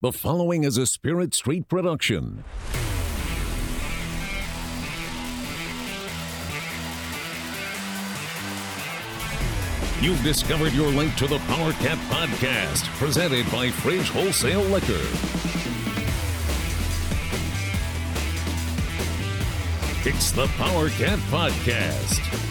The following is a Spirit Street production. You've discovered your link to the Power Cat Podcast, presented by Fridge Wholesale Liquor. It's the Power Cat Podcast.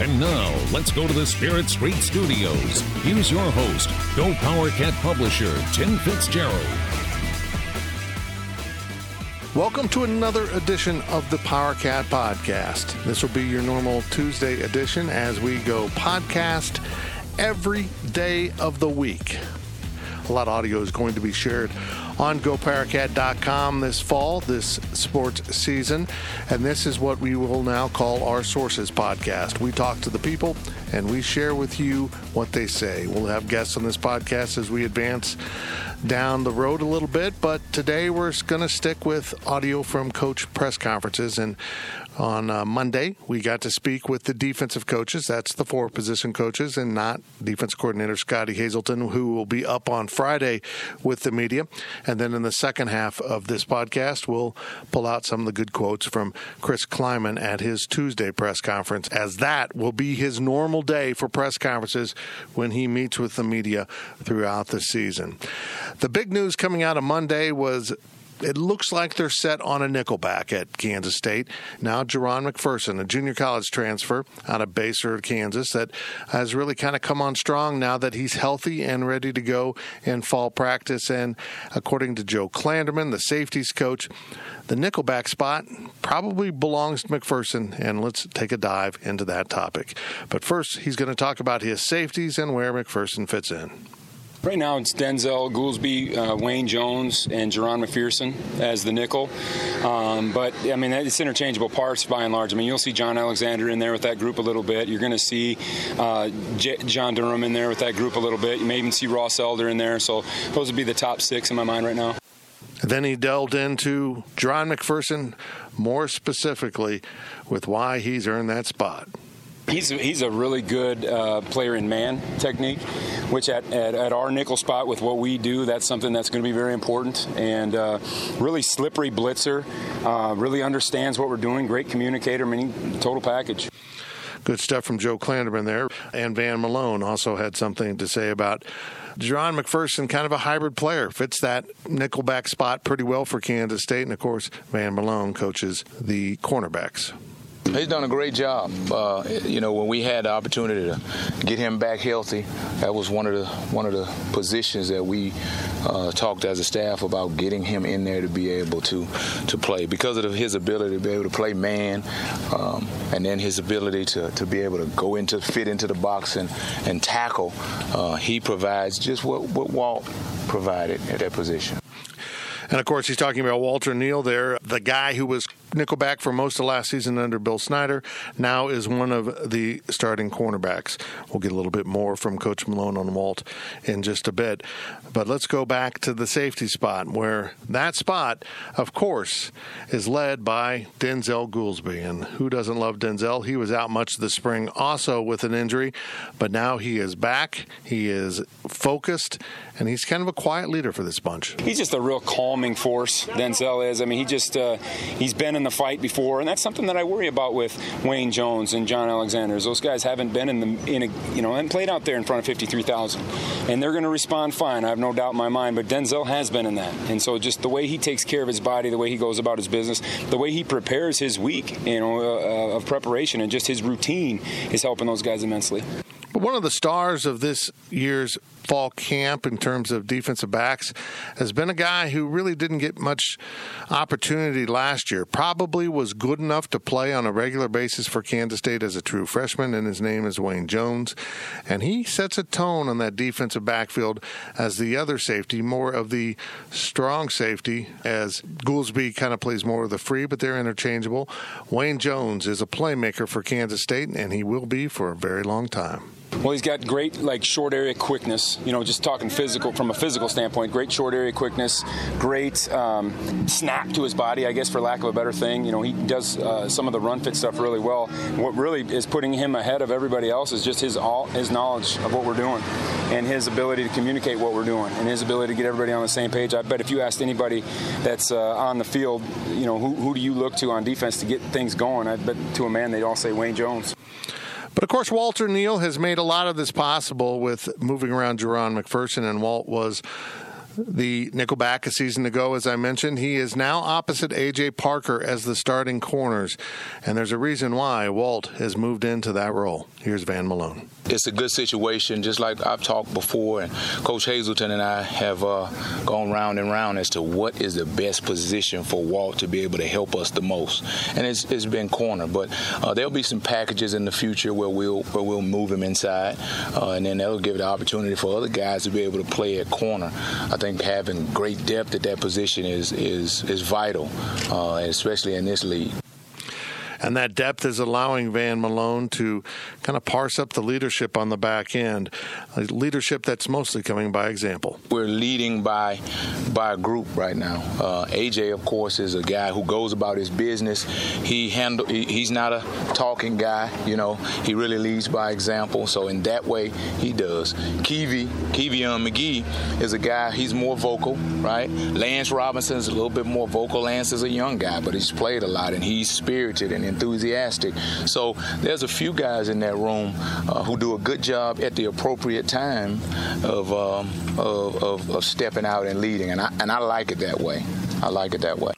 And now, let's go to the Spirit Street Studios. Here's your host, Go Power Cat publisher, Tim Fitzgerald. Welcome to another edition of the Power Cat Podcast. This will be your normal Tuesday edition as we go podcast every day of the week. A lot of audio is going to be shared on GoPowerCat.com this fall, this sports season. And this is what we will now call our Sources podcast. We talk to the people and we share with you what they say. We'll have guests on this podcast as we advance down the road a little bit, but today we're going to stick with audio from coach press conferences. And on uh, Monday, we got to speak with the defensive coaches. That's the four position coaches and not defense coordinator Scotty Hazelton, who will be up on Friday with the media. And then in the second half of this podcast, we'll pull out some of the good quotes from Chris Klieman at his Tuesday press conference, as that will be his normal day for press conferences when he meets with the media throughout the season. The big news coming out of Monday was it looks like they're set on a nickelback at Kansas State. Now, Jahron McPherson, a junior college transfer out of Basehor, Kansas, that has really kind of come on strong now that he's healthy and ready to go in fall practice. And according to Joe Klanderman, the safeties coach, the nickelback spot probably belongs to McPherson, and let's take a dive into that topic. But first, he's going to talk about his safeties and where McPherson fits in. Right now, it's Denzel Goolsby, uh, Wayne Jones, and Jahron McPherson as the nickel. Um, but I mean, it's interchangeable parts by and large. I mean, you'll see John Alexander in there with that group a little bit. You're going to see uh, J- John Durham in there with that group a little bit. You may even see Ross Elder in there. So those would be the top six in my mind right now. Then he delved into Jahron McPherson more specifically with why he's earned that spot. He's he's a really good uh, player in man technique, which at, at, at, our nickel spot with what we do, that's something that's going to be very important. And uh, really slippery blitzer, uh, really understands what we're doing, great communicator, I mean, total package. Good stuff from Joe Klanderman there. And Van Malone also had something to say about Jahron McPherson, kind of a hybrid player, fits that nickelback spot pretty well for Kansas State. And of course, Van Malone coaches the cornerbacks. He's done a great job. Uh, you know, when we had the opportunity to get him back healthy, that was one of the one of the positions that we uh, talked as a staff about getting him in there to be able to to play because of his ability to be able to play man, um, and then his ability to, to be able to go into fit into the box and and tackle. Uh, he provides just what what Walt provided at that position. And of course, he's talking about Walter Neil there, the guy who was nickelback for most of last season under Bill Snyder, now is one of the starting cornerbacks. We'll get a little bit more from Coach Malone on Walt in just a bit. But let's go back to the safety spot, where that spot, of course, is led by Denzel Goolsby. And who doesn't love Denzel? He was out much this spring also with an injury, but now he is back. He is focused, and he's kind of a quiet leader for this bunch. He's just a real calming force, Denzel is. I mean, he just, uh, he's been in the fight before, and that's something that I worry about with Wayne Jones and John Alexander. Those guys haven't been in the in a you know and played out there in front of 53,000, and they're going to respond fine. I have no doubt in my mind. But Denzel has been in that, and so just the way he takes care of his body, the way he goes about his business, the way he prepares his week, you know, uh, of preparation, and just his routine is helping those guys immensely. But one of the stars of this year's fall camp in terms of defensive backs has been a guy who really didn't get much opportunity last year. Probably was good enough to play on a regular basis for Kansas State as a true freshman, and his name is Wayne Jones. And he sets a tone on that defensive backfield as the other safety, more of the strong safety, as Goolsby kind of plays more of the free, but they're interchangeable. Wayne Jones is a playmaker for Kansas State, and he will be for a very long time. Well, he's got great like short area quickness. You know, just talking physical from a physical standpoint, great short area quickness, great um, snap to his body, I guess, for lack of a better thing. You know, he does uh, some of the run fit stuff really well. What really is putting him ahead of everybody else is just his all his knowledge of what we're doing and his ability to communicate what we're doing and his ability to get everybody on the same page. I bet if you asked anybody that's uh, on the field, you know, who, who do you look to on defense to get things going? I bet to a man they'd all say Wayne Jones. But of course, Walter Neil has made a lot of this possible with moving around Jahron McPherson, and Walt was the nickelback a season ago, as I mentioned. He is now opposite A.J. Parker as the starting corners, and there's a reason why Walt has moved into that role. Here's Van Malone. It's a good situation, just like I've talked before, and Coach Hazelton and I have uh, gone round and round as to what is the best position for Walt to be able to help us the most. And it's, it's been corner, but uh, there'll be some packages in the future where we'll where we'll move him inside, uh, and then that'll give the opportunity for other guys to be able to play at corner. I think having great depth at that position is is is vital, uh, especially in this league. And that depth is allowing Van Malone to kind of parse up the leadership on the back end, leadership that's mostly coming by example. We're leading by by a group right now. Uh, AJ, of course, is a guy who goes about his business. He handle he, he's not a talking guy. You know, he really leads by example. So in that way, he does. Kiwi Kevion McGee is a guy. He's more vocal, right? Lance Robinson's a little bit more vocal. Lance is a young guy, but he's played a lot and he's spirited and enthusiastic. So there's a few guys in that room uh, who do a good job at the appropriate time of, um, of, of, of stepping out and leading, and I, and I like it that way. I like it that way.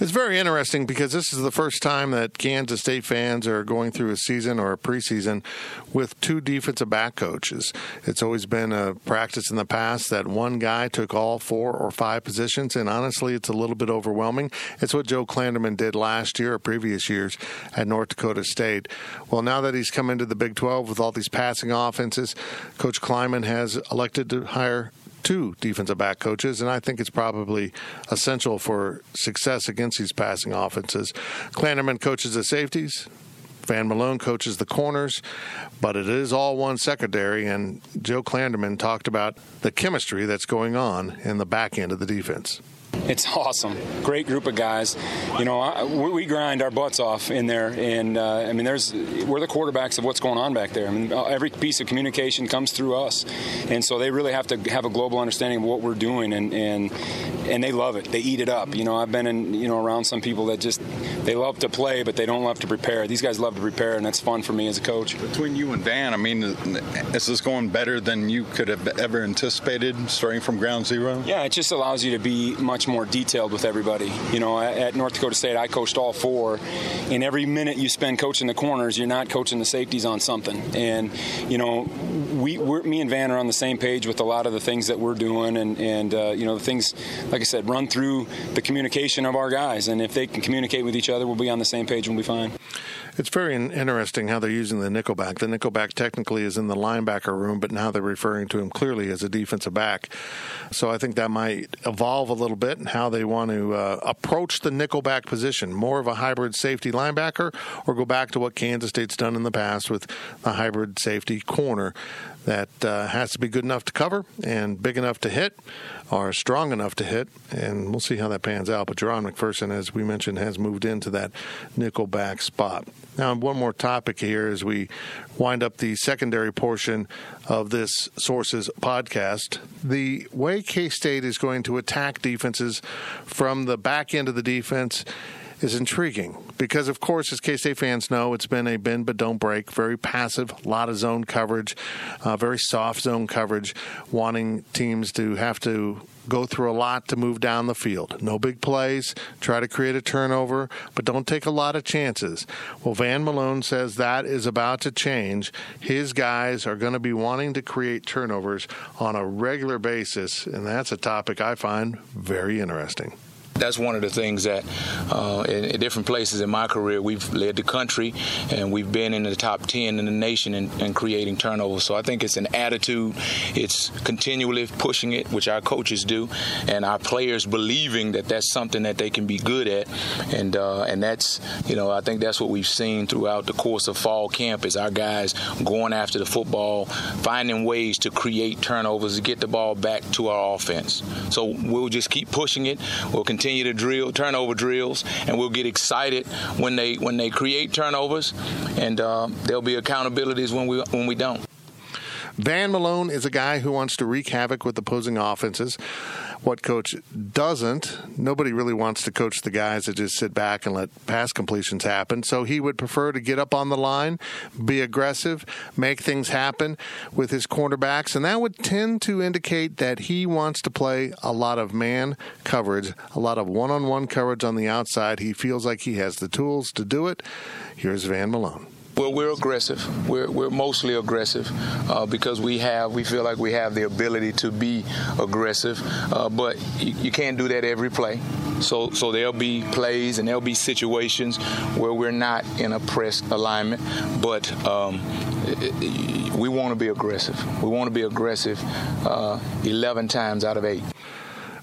It's very interesting because this is the first time that Kansas State fans are going through a season or a preseason with two defensive back coaches. It's always been a practice in the past that one guy took all four or five positions, and honestly, it's a little bit overwhelming. It's what Joe Klanderman did last year or previous years at North Dakota State. Well, now that he's come into the Big 12 with all these passing offenses, Coach Klieman has elected to hire two defensive back coaches, and I think it's probably essential for success against these passing offenses. Klanderman coaches the safeties. Van Malone coaches the corners, but it is all one secondary, and Joe Klanderman talked about the chemistry that's going on in the back end of the defense. It's awesome. Great group of guys. You know, I, we grind our butts off in there, and uh, I mean, there's we're the quarterbacks of what's going on back there. I mean, uh, every piece of communication comes through us, and so they really have to have a global understanding of what we're doing, and and and they love it. They eat it up. You know, I've been in you know around some people that just they love to play, but they don't love to prepare. These guys love to prepare, and that's fun for me as a coach. Between you and Dan, I mean, is this going better than you could have ever anticipated, starting from ground zero? Yeah, it just allows you to be much more more detailed with everybody. You know, at North Dakota State, I coached all four, and every minute you spend coaching the corners, you're not coaching the safeties on something. And you know, we, me and Van are on the same page with a lot of the things that we're doing, and and uh, you know, the things, like I said, run through the communication of our guys, and if they can communicate with each other, we'll be on the same page and we'll be fine. It's very interesting how they're using the nickelback. The nickelback technically is in the linebacker room, but now they're referring to him clearly as a defensive back. So I think that might evolve a little bit in how they want to uh, approach the nickelback position. More of a hybrid safety linebacker, or go back to what Kansas State's done in the past with the hybrid safety corner that uh, has to be good enough to cover and big enough to hit or strong enough to hit. And we'll see how that pans out. But Jahron McPherson, as we mentioned, has moved into that nickel back spot. Now, one more topic here as we wind up the secondary portion of this Sources podcast. The way K State is going to attack defenses from the back end of the defense is intriguing because, of course, as K State fans know, it's been a bend but don't break, very passive, a lot of zone coverage, uh, very soft zone coverage, wanting teams to have to go through a lot to move down the field. No big plays, try to create a turnover, but don't take a lot of chances. Well, Van Malone says that is about to change. His guys are going to be wanting to create turnovers on a regular basis, and that's a topic I find very interesting. That's one of the things that uh, in, in, different places in my career we've led the country and we've been in the top 10 in the nation in, in creating turnovers so i think it's an attitude. It's continually pushing it which our coaches do and our players believing that that's something that they can be good at. And uh, and that's you know i think that's what we've seen throughout the course of fall camp is our guys going after the football finding ways to create turnovers to get the ball back to our offense. So we'll just keep pushing it. We'll continue continue to drill turnover drills, and we'll get excited when they when they create turnovers, and uh, there'll be accountabilities when we when we don't. Van Malone is a guy who wants to wreak havoc with opposing offenses what coach doesn't. Nobody really wants to coach the guys that just sit back and let pass completions happen. So he would prefer to get up on the line, be aggressive, make things happen with his cornerbacks, and that would tend to indicate that he wants to play a lot of man coverage, a lot of one-on-one coverage on the outside. He feels like he has the tools to do it. Here's Van Malone. Well, we're aggressive. We're, we're mostly aggressive uh, because we have we feel like we have the ability to be aggressive, uh, but you, you, can't do that every play. So so there'll be plays and there'll be situations where we're not in a press alignment, but um, we want to be aggressive. We want to be aggressive uh, 11 times out of eight.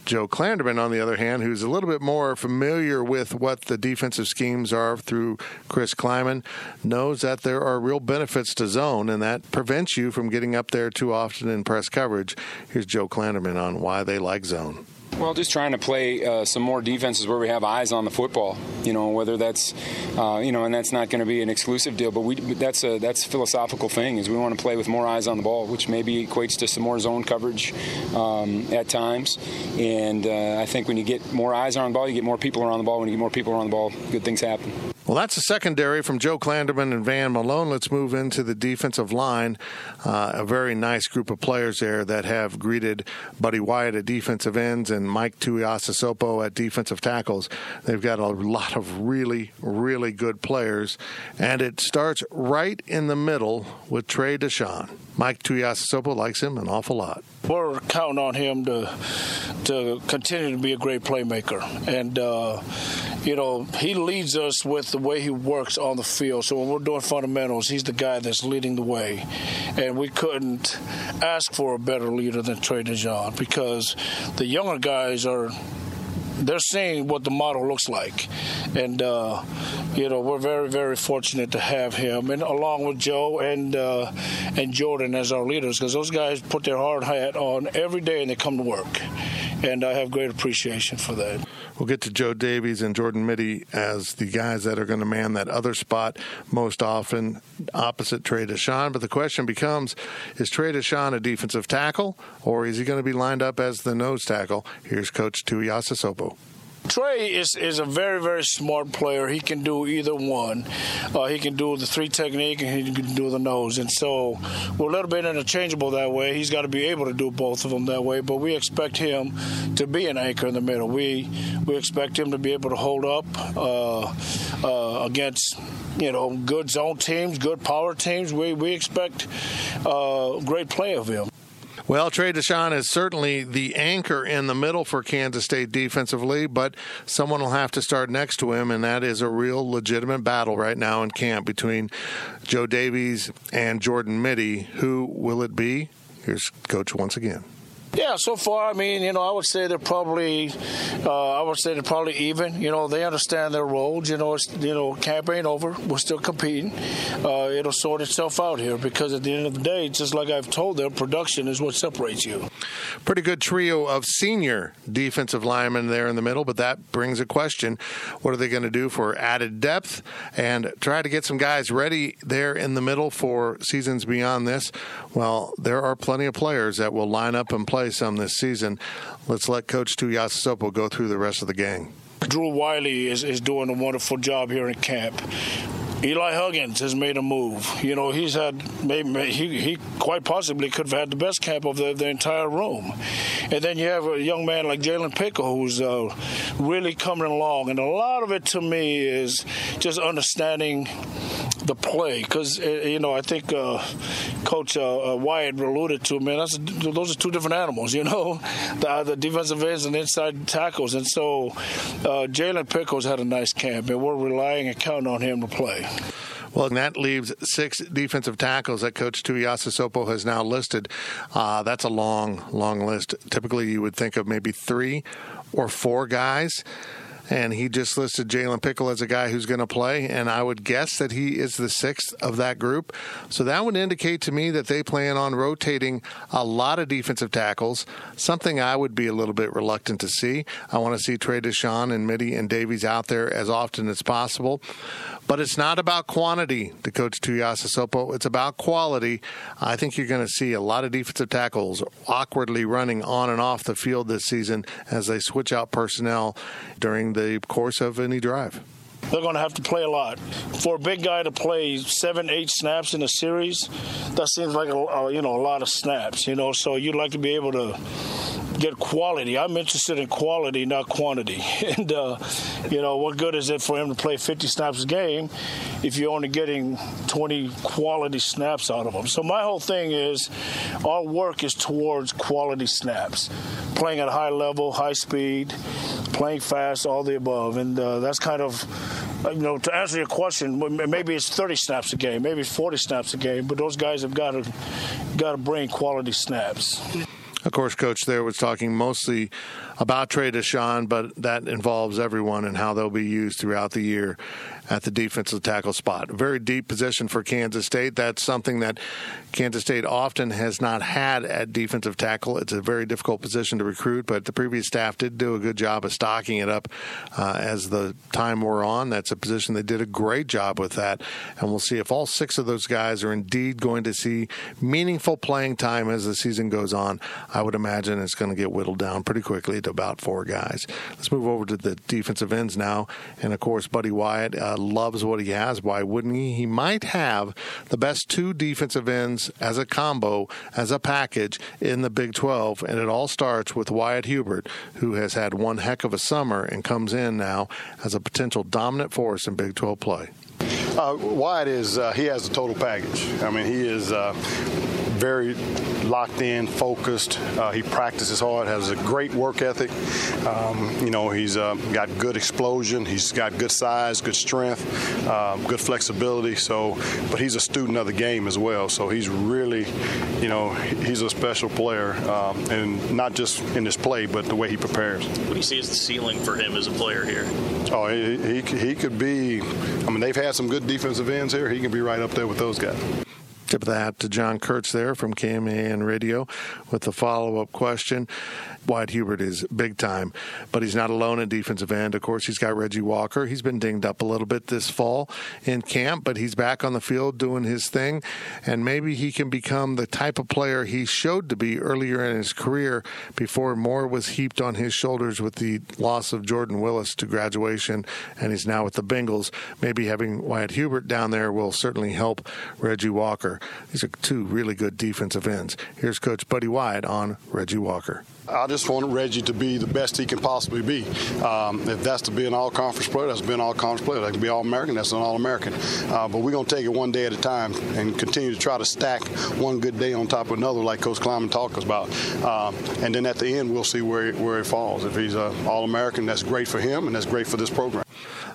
Joe Klanderman, on the other hand, who's a little bit more familiar with what the defensive schemes are through Chris Klieman, knows that there are real benefits to zone, and that prevents you from getting up there too often in press coverage. Here's Joe Klanderman on why they like zone. Well, just trying to play uh, some more defenses where we have eyes on the football. You know, whether that's, uh, you know, and that's not going to be an exclusive deal, but we that's a that's a philosophical thing is we want to play with more eyes on the ball, which maybe equates to some more zone coverage um, at times. And uh, I think when you get more eyes on the ball, you get more people around the ball. When you get more people around the ball, good things happen. Well, that's the secondary from Joe Klanderman and Van Malone. Let's move into the defensive line. Uh, a very nice group of players there that have greeted Buddy Wyatt at defensive ends and Mike Tuiasosopo at defensive tackles. They've got a lot of really, really good players, and it starts right in the middle with Trey Dishon. Mike Tuiasosopo likes him an awful lot. We're counting on him to to continue to be a great playmaker, and uh, you know he leads us with the way he works on the field. So when we're doing fundamentals, he's the guy that's leading the way, and we couldn't ask for a better leader than Trey Dishon because the younger guys are they're seeing what the model looks like, and uh, you know we're very very fortunate to have him, and along with Joe and uh, and Jordan as our leaders, because those guys put their hard hat on every day and they come to work, and I have great appreciation for that. We'll get to Joe Davies and Jordan Mittie as the guys that are going to man that other spot most often opposite Trey Dishon. But the question becomes is Trey Dishon a defensive tackle or is he going to be lined up as the nose tackle? Here's Coach Tuiasosopo. Trey is, is a very, very smart player. He can do either one. Uh, he can do the three technique and he can do the nose. And so we're a little bit interchangeable that way. He's got to be able to do both of them that way. But we expect him to be an anchor in the middle. We we expect him to be able to hold up uh, uh, against you know good zone teams, good power teams. We we expect uh, great play of him. Well, Trey Dishon is certainly the anchor in the middle for Kansas State defensively, but someone will have to start next to him, and that is a real legitimate battle right now in camp between Joe Davies and Jordan Mittie. Who will it be? Here's Coach once again. Yeah, so far, I mean, you know, I would say they're probably, uh, I would say they're probably even. You know, they understand their roles. You know, it's, you know, camp ain't over. We're still competing. Uh, it'll sort itself out here because at the end of the day, just like I've told them, production is what separates you. Pretty good trio of senior defensive linemen there in the middle, but that brings a question: What are they going to do for added depth and try to get some guys ready there in the middle for seasons beyond this? Well, there are plenty of players that will line up and play play some this season. Let's let Coach Tuiasosopo go through the rest of the gang. Drew Wiley is, is doing a wonderful job here in camp. Eli Huggins has made a move. You know, he's had maybe he, he quite possibly could have had the best camp of the, the entire room. And then you have a young man like Jalen Pickle who's uh, really coming along. And a lot of it to me is just understanding the play because uh, you know I think uh, Coach uh, uh, Wyatt alluded to man those are two different animals you know the, the defensive ends and inside tackles and so uh, Jalen Pickles had a nice camp and we're relying and counting on him to play. Well, and that leaves six defensive tackles that Coach Tuiasosopo has now listed. Uh, that's a long, long list. Typically, you would think of maybe three or four guys and he just listed Jalen Pickle as a guy who's going to play, and I would guess that he is the sixth of that group. So that would indicate to me that they plan on rotating a lot of defensive tackles, something I would be a little bit reluctant to see. I want to see Trey Dishon and Mittie and Davies out there as often as possible. But it's not about quantity to Coach Tuiasosopo. It's about quality. I think you're going to see a lot of defensive tackles awkwardly running on and off the field this season as they switch out personnel during the course of any drive they're going to have to play a lot. For a big guy to play seven, eight snaps in a series, that seems like a, a you know a lot of snaps. You know, so you'd like to be able to get quality. I'm interested in quality, not quantity. And uh, you know, what good is it for him to play 50 snaps a game if you're only getting 20 quality snaps out of him? So my whole thing is, our work is towards quality snaps, playing at a high level, high speed, playing fast, all the above, and uh, that's kind of you know, to answer your question, maybe it's 30 snaps a game, maybe it's 40 snaps a game, but those guys have got to got to bring quality snaps. Of course, Coach there was talking mostly about Trey Dishon, but that involves everyone and how they'll be used throughout the year at the defensive tackle spot. Very deep position for Kansas State. That's something that Kansas State often has not had at defensive tackle. It's a very difficult position to recruit, but the previous staff did do a good job of stocking it up uh, as the time wore on. That's a position they did a great job with that, and we'll see if all six of those guys are indeed going to see meaningful playing time as the season goes on. I would imagine it's going to get whittled down pretty quickly to about four guys. Let's move over to the defensive ends now, and of course, Buddy Wyatt. Uh, loves what he has. Why wouldn't he? He might have the best two defensive ends as a combo, as a package in the Big 12. And it all starts with Wyatt Hubert, who has had one heck of a summer and comes in now as a potential dominant force in Big 12 play. Uh, Wyatt is uh, he has the total package. I mean, he is uh, very locked in, focused. Uh, he practices hard, has a great work ethic. Um, you know, he's uh, got good explosion. He's got good size, good strength, uh, good flexibility. So, but he's a student of the game as well. So he's really, you know, he's a special player, um, and not just in his play, but the way he prepares. What do you see as the ceiling for him as a player here? Oh, he, he, he could be. I mean, they've had some good defensive ends here. He can be right up there with those guys. Tip of the hat to John Kurtz there from KMAN Radio with the follow up question. Wyatt Hubert is big time, but he's not alone in defensive end. Of course, he's got Reggie Walker. He's been dinged up a little bit this fall in camp, but he's back on the field doing his thing, and maybe he can become the type of player he showed to be earlier in his career before more was heaped on his shoulders with the loss of Jordan Willis to graduation, and he's now with the Bengals. Maybe having Wyatt Hubert down there will certainly help Reggie Walker. These are two really good defensive ends. Here's Coach Buddy Wyatt on Reggie Walker. I just want Reggie to be the best he can possibly be. Um, if that's to be an all-conference player, that's be an all-conference player. That can be all-American, that's an all-American. Uh, but we're going to take it one day at a time and continue to try to stack one good day on top of another, like Coach Klieman talked about. Uh, and then at the end, we'll see where, where he falls. If he's an all-American, that's great for him, and that's great for this program.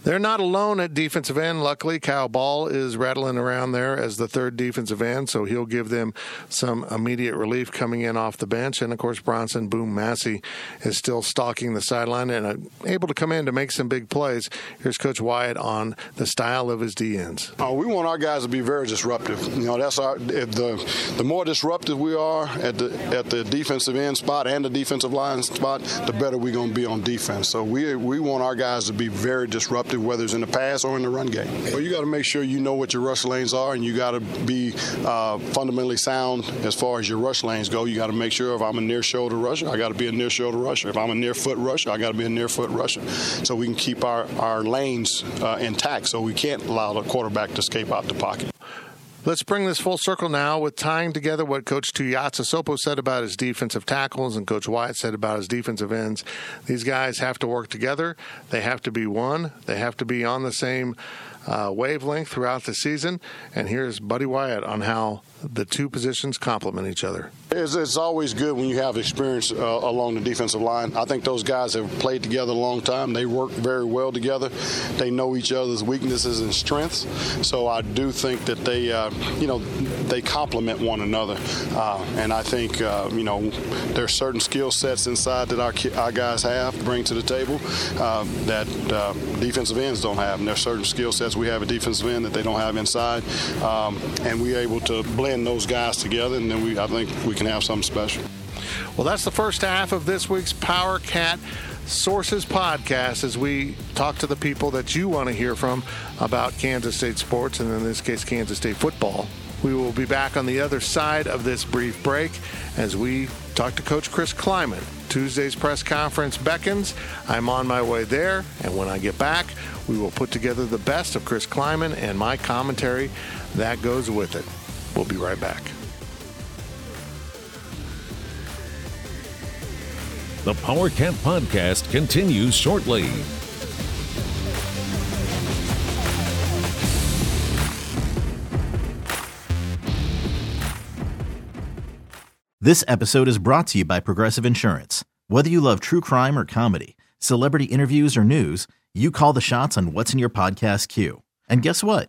They're not alone at defensive end. Luckily, Kyle Ball is rattling around there as the third defensive end, so he'll give them some immediate relief coming in off the bench. And of course, Bronson Boom Massey is still stalking the sideline and uh, able to come in to make some big plays. Here's Coach Wyatt on the style of his D ends. Uh, we want our guys to be very disruptive. You know, that's our the the more disruptive we are at the at the defensive end spot and the defensive line spot, the better we're going to be on defense. So we we want our guys to be very disruptive whether it's in the pass or in the run game. Well, you got to make sure you know what your rush lanes are, and you got to be uh, fundamentally sound as far as your rush lanes go. You got to make sure if I'm a near shoulder rusher, I got to be a near shoulder rusher. If I'm a near foot rusher, I got to be a near foot rusher. So we can keep our, our lanes uh, intact so we can't allow the quarterback to escape out the pocket. Let's bring this full circle now with tying together what Coach Tuiasosopo said about his defensive tackles and Coach Wyatt said about his defensive ends. These guys have to work together. They have to be one. They have to be on the same uh, wavelength throughout the season. And here's Buddy Wyatt on how the two positions complement each other. It's, it's always good when you have experience uh, along the defensive line. I think those guys have played together a long time. They work very well together. They know each other's weaknesses and strengths. So I do think that they, uh, you know, they complement one another. Uh, and I think, uh, you know, there's certain skill sets inside that our, our guys have to bring to the table uh, that uh, defensive ends don't have. And there's certain skill sets we have a defensive end that they don't have inside. Um, and we're able to blend those guys together, and then we, I think we can have something special. Well, that's the first half of this week's Power Cat Sources podcast as we talk to the people that you want to hear from about Kansas State sports, and in this case, Kansas State football. We will be back on the other side of this brief break as we talk to Coach Chris Klieman. Tuesday's press conference beckons. I'm on my way there, and when I get back, we will put together the best of Chris Klieman and my commentary that goes with it. We'll be right back. The Power Cat podcast continues shortly. This episode is brought to you by Progressive Insurance. Whether you love true crime or comedy, celebrity interviews or news, you call the shots on what's in your podcast queue. And guess what?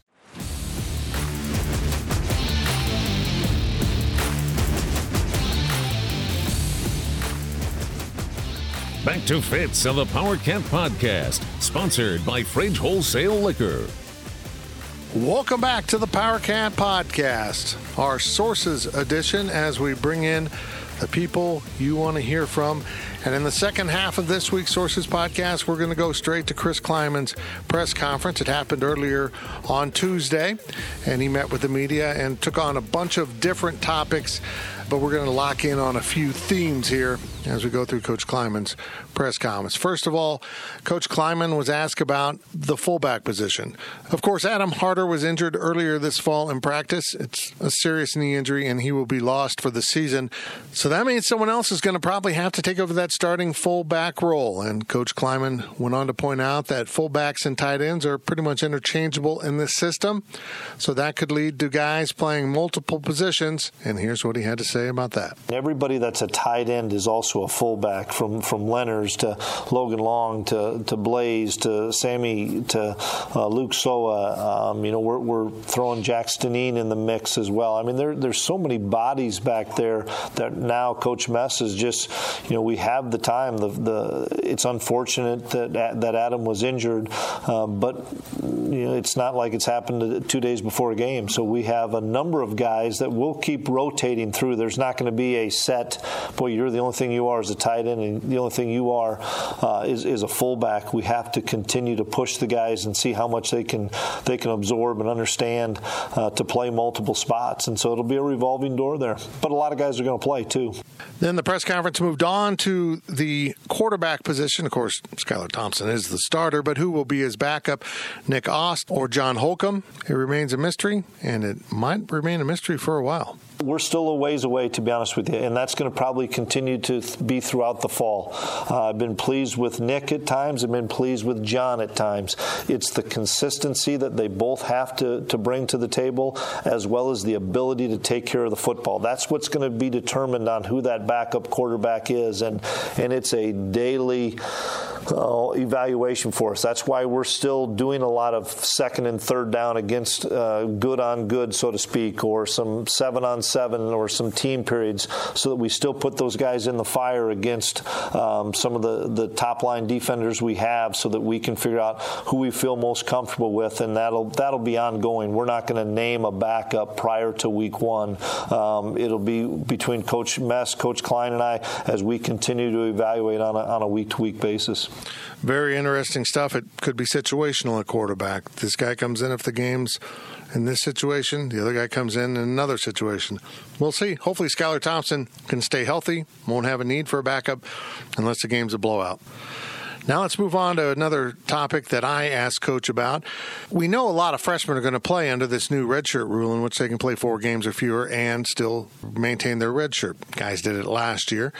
Back to Fitz of the Power Cat Podcast, sponsored by Fridge Wholesale Liquor. Welcome back to the Power Cat Podcast, our sources edition, as we bring in the people you want to hear from. And in the second half of this week's Sources podcast, we're going to go straight to Chris Klieman's press conference. It happened earlier on Tuesday, and he met with the media and took on a bunch of different topics but we're going to lock in on a few themes here as we go through Coach Klieman's press comments. First of all, Coach Klieman was asked about the fullback position. Of course, Adam Harder was injured earlier this fall in practice. It's a serious knee injury, and he will be lost for the season. So that means someone else is going to probably have to take over that starting fullback role. And Coach Klieman went on to point out that fullbacks and tight ends are pretty much interchangeable in this system. So that could lead to guys playing multiple positions. And here's what he had to say about that? Everybody that's a tight end is also a fullback, from from Lenners to Logan Long to to Blaze to Sammy to uh, Luke Soa. Um, you know, we're, we're throwing Jack Stanine in the mix as well. I mean, there, there's so many bodies back there that now Coach Mess is just, you know, we have the time. The, the it's unfortunate that that Adam was injured, um, but you know, it's not like it's happened two days before a game. So we have a number of guys that will keep rotating through. There's not going to be a set. Boy, you're the only thing you are is a tight end, and the only thing you are uh, is, is a fullback. We have to continue to push the guys and see how much they can they can absorb and understand uh, to play multiple spots. And so it'll be a revolving door there. But a lot of guys are going to play too. Then the press conference moved on to the quarterback position. Of course, Skylar Thompson is the starter, but who will be his backup? Nick Ast or John Holcomb? It remains a mystery, and it might remain a mystery for a while. We're still a ways away, to be honest with you, and that's going to probably continue to be throughout the fall. Uh, I've been pleased with Nick at times. I've been pleased with John at times. It's the consistency that they both have to, to bring to the table, as well as the ability to take care of the football. That's what's going to be determined on who that backup quarterback is, and and it's a daily uh, evaluation for us. That's why we're still doing a lot of second and third down against uh, good on good, so to speak, or some seven on seven or some team periods, so that we still put those guys in the fire against um, some of the, the top line defenders we have, so that we can figure out who we feel most comfortable with, and that'll that'll be ongoing. We're not going to name a backup prior to week one. Um, it'll be between Coach Mess, Coach Klein, and I as we continue to evaluate on a, on a week to week basis. Very interesting stuff. It could be situational at quarterback. This guy comes in if the game's in this situation, the other guy comes in in another situation. We'll see. Hopefully, Skylar Thompson can stay healthy, won't have a need for a backup unless the game's a blowout. Now let's move on to another topic that I asked Coach about. We know a lot of freshmen are going to play under this new redshirt rule, in which they can play four games or fewer and still maintain their redshirt. Guys did it last year.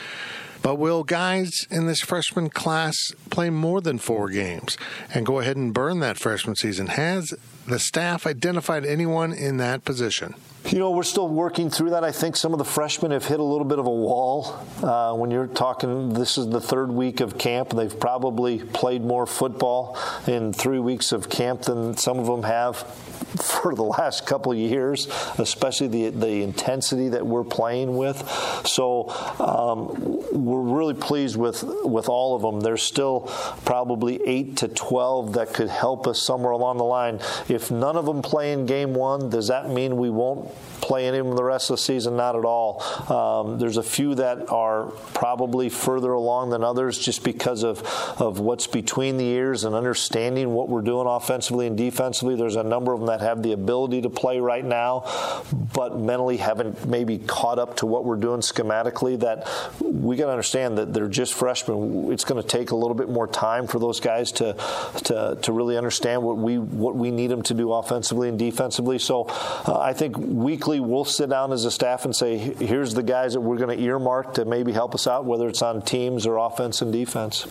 But will guys in this freshman class play more than four games and go ahead and burn that freshman season? Has the staff identified anyone in that position? You know, we're still working through that. I think some of the freshmen have hit a little bit of a wall. Uh, when you're talking, this is the third week of camp. They've probably played more football in three weeks of camp than some of them have for the last couple of years, especially the the intensity that we're playing with. So um, we're really pleased with with all of them. There's still probably eight to twelve that could help us somewhere along the line. If none of them play in game one, does that mean we won't play any of them the rest of the season? Not at all. Um, there's a few that are probably further along than others just because of, of what's between the ears and understanding what we're doing offensively and defensively. There's a number of them that have the ability to play right now, but mentally haven't maybe caught up to what we're doing schematically. That we got to understand that they're just freshmen. It's going to take a little bit more time for those guys to, to, to really understand what we, what we need them to do offensively and defensively. So uh, I think weekly we'll sit down as a staff and say, here's the guys that we're going to earmark to maybe help us out, whether it's on teams or offense and defense.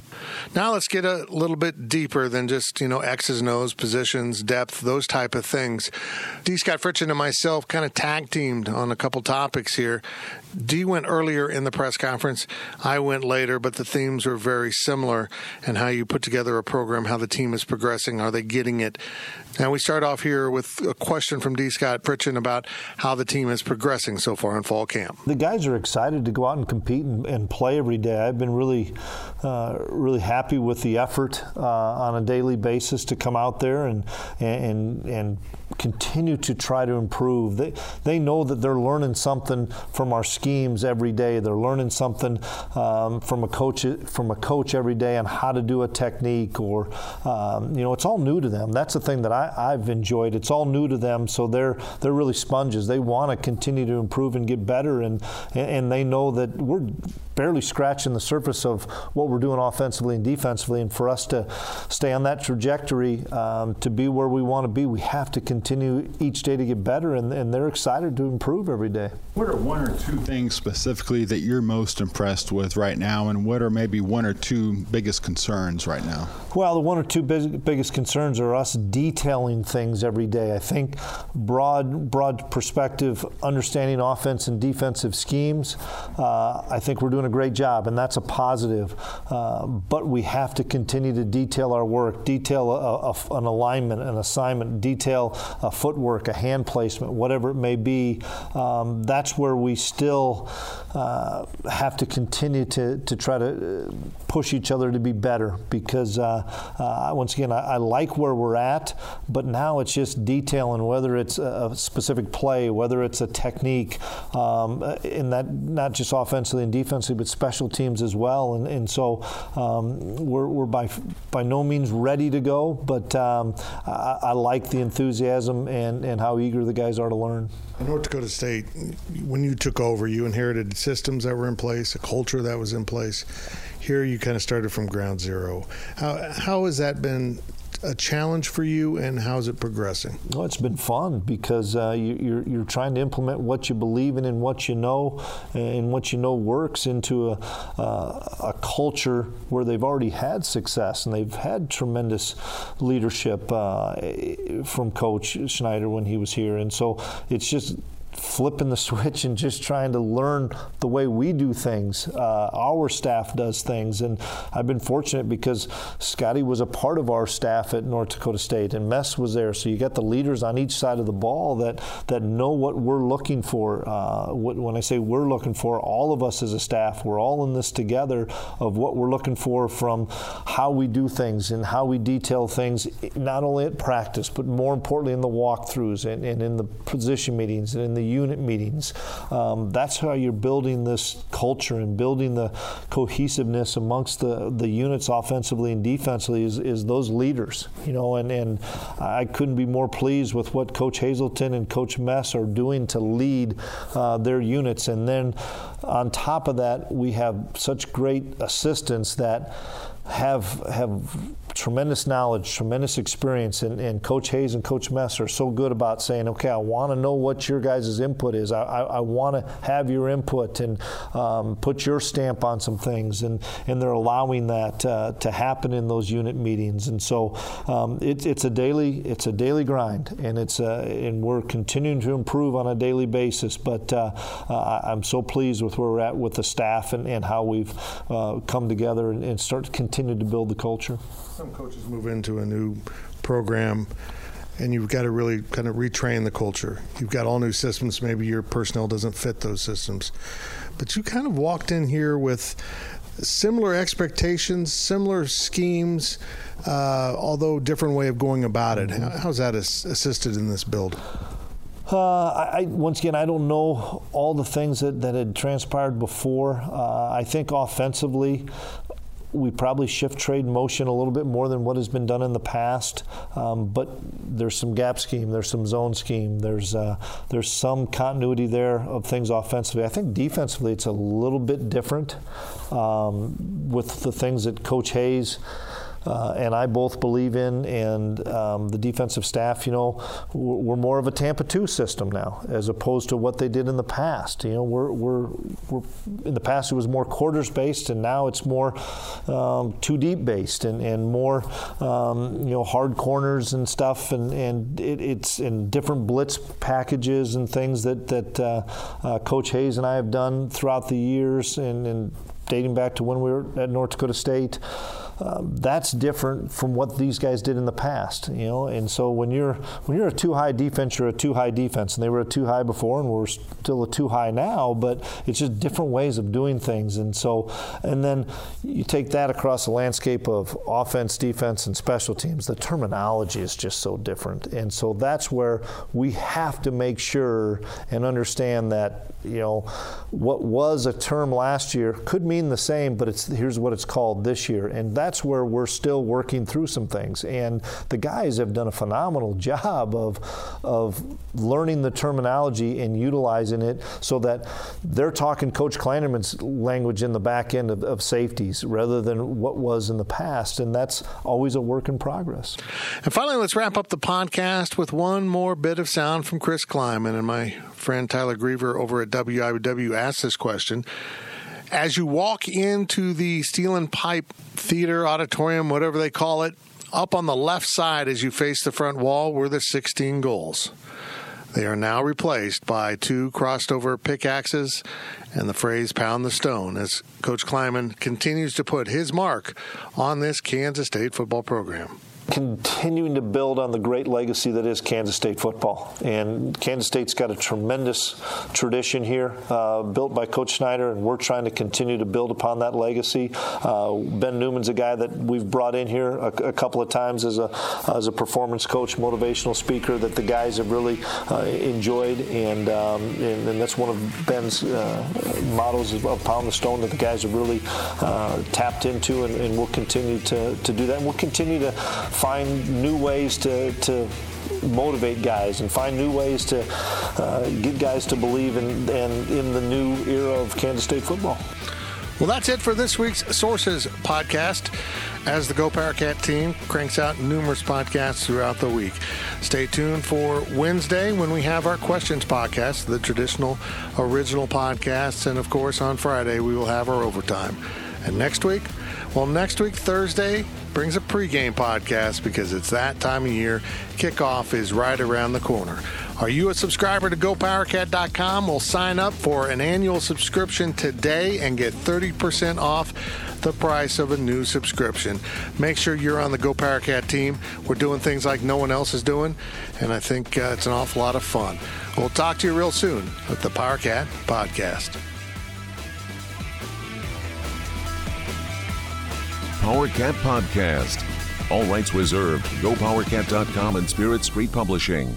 Now let's get a little bit deeper than just you know X's and O's, positions, depth, those type of things. D. Scott Fritchen and myself kind of tag teamed on a couple topics here. D went earlier in the press conference. I went later, but the themes were very similar and how you put together a program, how the team is progressing, are they getting it? And we start off here with a question from D. Scott Fritchen about how the team is progressing so far in fall camp. The guys are excited to go out and compete and, and play every day. I've been really, uh, really happy with the effort uh, on a daily basis to come out there and and and continue to try to improve. They they know that they're learning something from our schemes every day. They're learning something um, from a coach from a coach every day on how to do a technique or um, you know it's all new to them. That's the thing that I, I've enjoyed. It's all new to them, so they're they're really sponges. They want to continue to improve and get better, and and they know that we're barely scratching the surface of what we're doing offensively and defensively. And for us to stay on that trajectory um, to be where we want to be, we have to continue each day to get better. And, and they're excited to improve every day. What are one or two things specifically that you're most impressed with right now, and what are maybe one or two biggest concerns right now? Well, the one or two big, biggest concerns are us detailing things every day. I think broad, broad perspective, understanding offense and defensive schemes. Uh, I think we're doing a great job, and that's a positive. Uh, but we have to continue to detail our work, detail a, a, an alignment, an assignment, detail a footwork, a hand placement, whatever it may be. Um, that's where we still uh, have to continue to, to try to uh, push each other to be better because, uh, uh, once again, I, I, like where we're at, but now it's just detailing whether it's a specific play, whether it's a technique, um, in that not just offensively and defensively, but special teams as well. And, and so um, we're, we're by, by no means ready to go, but um, I, I like the enthusiasm and, and how eager the guys are to learn. North Dakota State, when you took over, you inherited systems that were in place, a culture that was in place. Here, you kind of started from ground zero. How how has that been a challenge for you, and how's it progressing? Well, it's been fun because uh, you, are you're, you're trying to implement what you believe in and what you know, and what you know works into a, uh, a culture where they've already had success and they've had tremendous leadership uh, from Coach Snyder when he was here, and so it's just flipping the switch and just trying to learn the way we do things. Uh, our staff does things, and I've been fortunate because Scotty was a part of our staff at North Dakota State, and Mess was there. So you got the leaders on each side of the ball that that know what we're looking for. Uh, what, when I say we're looking for, all of us as a staff, we're all in this together of what we're looking for from how we do things and how we detail things, not only at practice, but more importantly in the walkthroughs and, and in the position meetings and in the unit meetings. Um, that's how you're building this culture and building the cohesiveness amongst the, the units offensively and defensively is, is those leaders, you know, and, and I couldn't be more pleased with what Coach Hazelton and Coach Mess are doing to lead uh, their units. And then on top of that, we have such great assistants that have have tremendous knowledge, tremendous experience, and, and, Coach Hayes and Coach Mess are so good about saying, okay, I want to know what your guys' input is. I, I, I want to have your input and um, put your stamp on some things, and, and they're allowing that uh, to happen in those unit meetings. And so um, it, it's a daily it's a daily grind, and it's uh, and we're continuing to improve on a daily basis. But uh, uh I'm so pleased with where we're at with the staff and, and how we've uh, come together and, and start to continue to build the culture some coaches move into a new program and you've got to really kind of retrain the culture. You've got all new systems. Maybe your personnel doesn't fit those systems. But you kind of walked in here with similar expectations, similar schemes, uh, although different way of going about it. How's that assisted in this build? Uh, I, once again, I don't know all the things that, that had transpired before. Uh, I think offensively, we probably shift trade motion a little bit more than what has been done in the past. Um, but there's some gap scheme, there's some zone scheme, there's uh, there's some continuity there of things offensively. I think defensively it's a little bit different um, with the things that Coach Hayes uh, and I both believe in, and um, the defensive staff, you know, we're more of a Tampa 2 system now, as opposed to what they did in the past. You know, we're, we're, we're in the past it was more quarters based, and now it's more um, two deep based and, and more, um, you know, hard corners and stuff, and, and it, it's in different blitz packages and things that, that uh, uh, Coach Hayes and I have done throughout the years and, and dating back to when we were at North Dakota State. Um, that's different from what these guys did in the past, you know. And so when you're when you're a two high defense, you're a two high defense, and they were a two high before, and we're still a two high now. But it's just different ways of doing things, and so and then you take that across the landscape of offense, defense, and special teams. The terminology is just so different, and so that's where we have to make sure and understand that you know what was a term last year could mean the same, but it's here's what it's called this year, and that that's where we're still working through some things. And the guys have done a phenomenal job of, of learning the terminology and utilizing it so that they're talking Coach Klanderman's language in the back end of, of safeties rather than what was in the past. And that's always a work in progress. And finally, let's wrap up the podcast with one more bit of sound from Chris Klieman. And my friend Tyler Griever over at WIW asked this question. As you walk into the Steel and Pipe Theater, auditorium, whatever they call it, up on the left side as you face the front wall were the 16 goals. They are now replaced by two crossed over pickaxes and the phrase pound the stone as Coach Klieman continues to put his mark on this Kansas State football program continuing to build on the great legacy that is Kansas State football. And Kansas State's got a tremendous tradition here, uh, built by Coach Snyder, and we're trying to continue to build upon that legacy. Uh, ben Newman's a guy that we've brought in here a, a, couple of times as a as a performance coach, motivational speaker that the guys have really uh, enjoyed, and, um, and, and that's one of Ben's uh, models of pound the stone that the guys have really uh, tapped into, and, and we'll continue to, to do that. And we'll continue to find new ways to, to motivate guys and find new ways to uh, get guys to believe in, in, in the new era of Kansas State football. Well, that's it for this week's Sources podcast as the Go Powercat team cranks out numerous podcasts throughout the week. Stay tuned for Wednesday when we have our questions podcast, the traditional original podcasts. And of course, on Friday, we will have our overtime. And next week, well, next week, Thursday, brings a pregame podcast because it's that time of year. Kickoff is right around the corner. Are you a subscriber to GoPowerCat.com? Well, sign up for an annual subscription today and get 30% off the price of a new subscription. Make sure you're on the Go Powercat team. We're doing things like no one else is doing, and I think uh, it's an awful lot of fun. We'll talk to you real soon with the Powercat Podcast. PowerCat Podcast. All rights reserved. GoPowerCat.com and Spirit Street Publishing.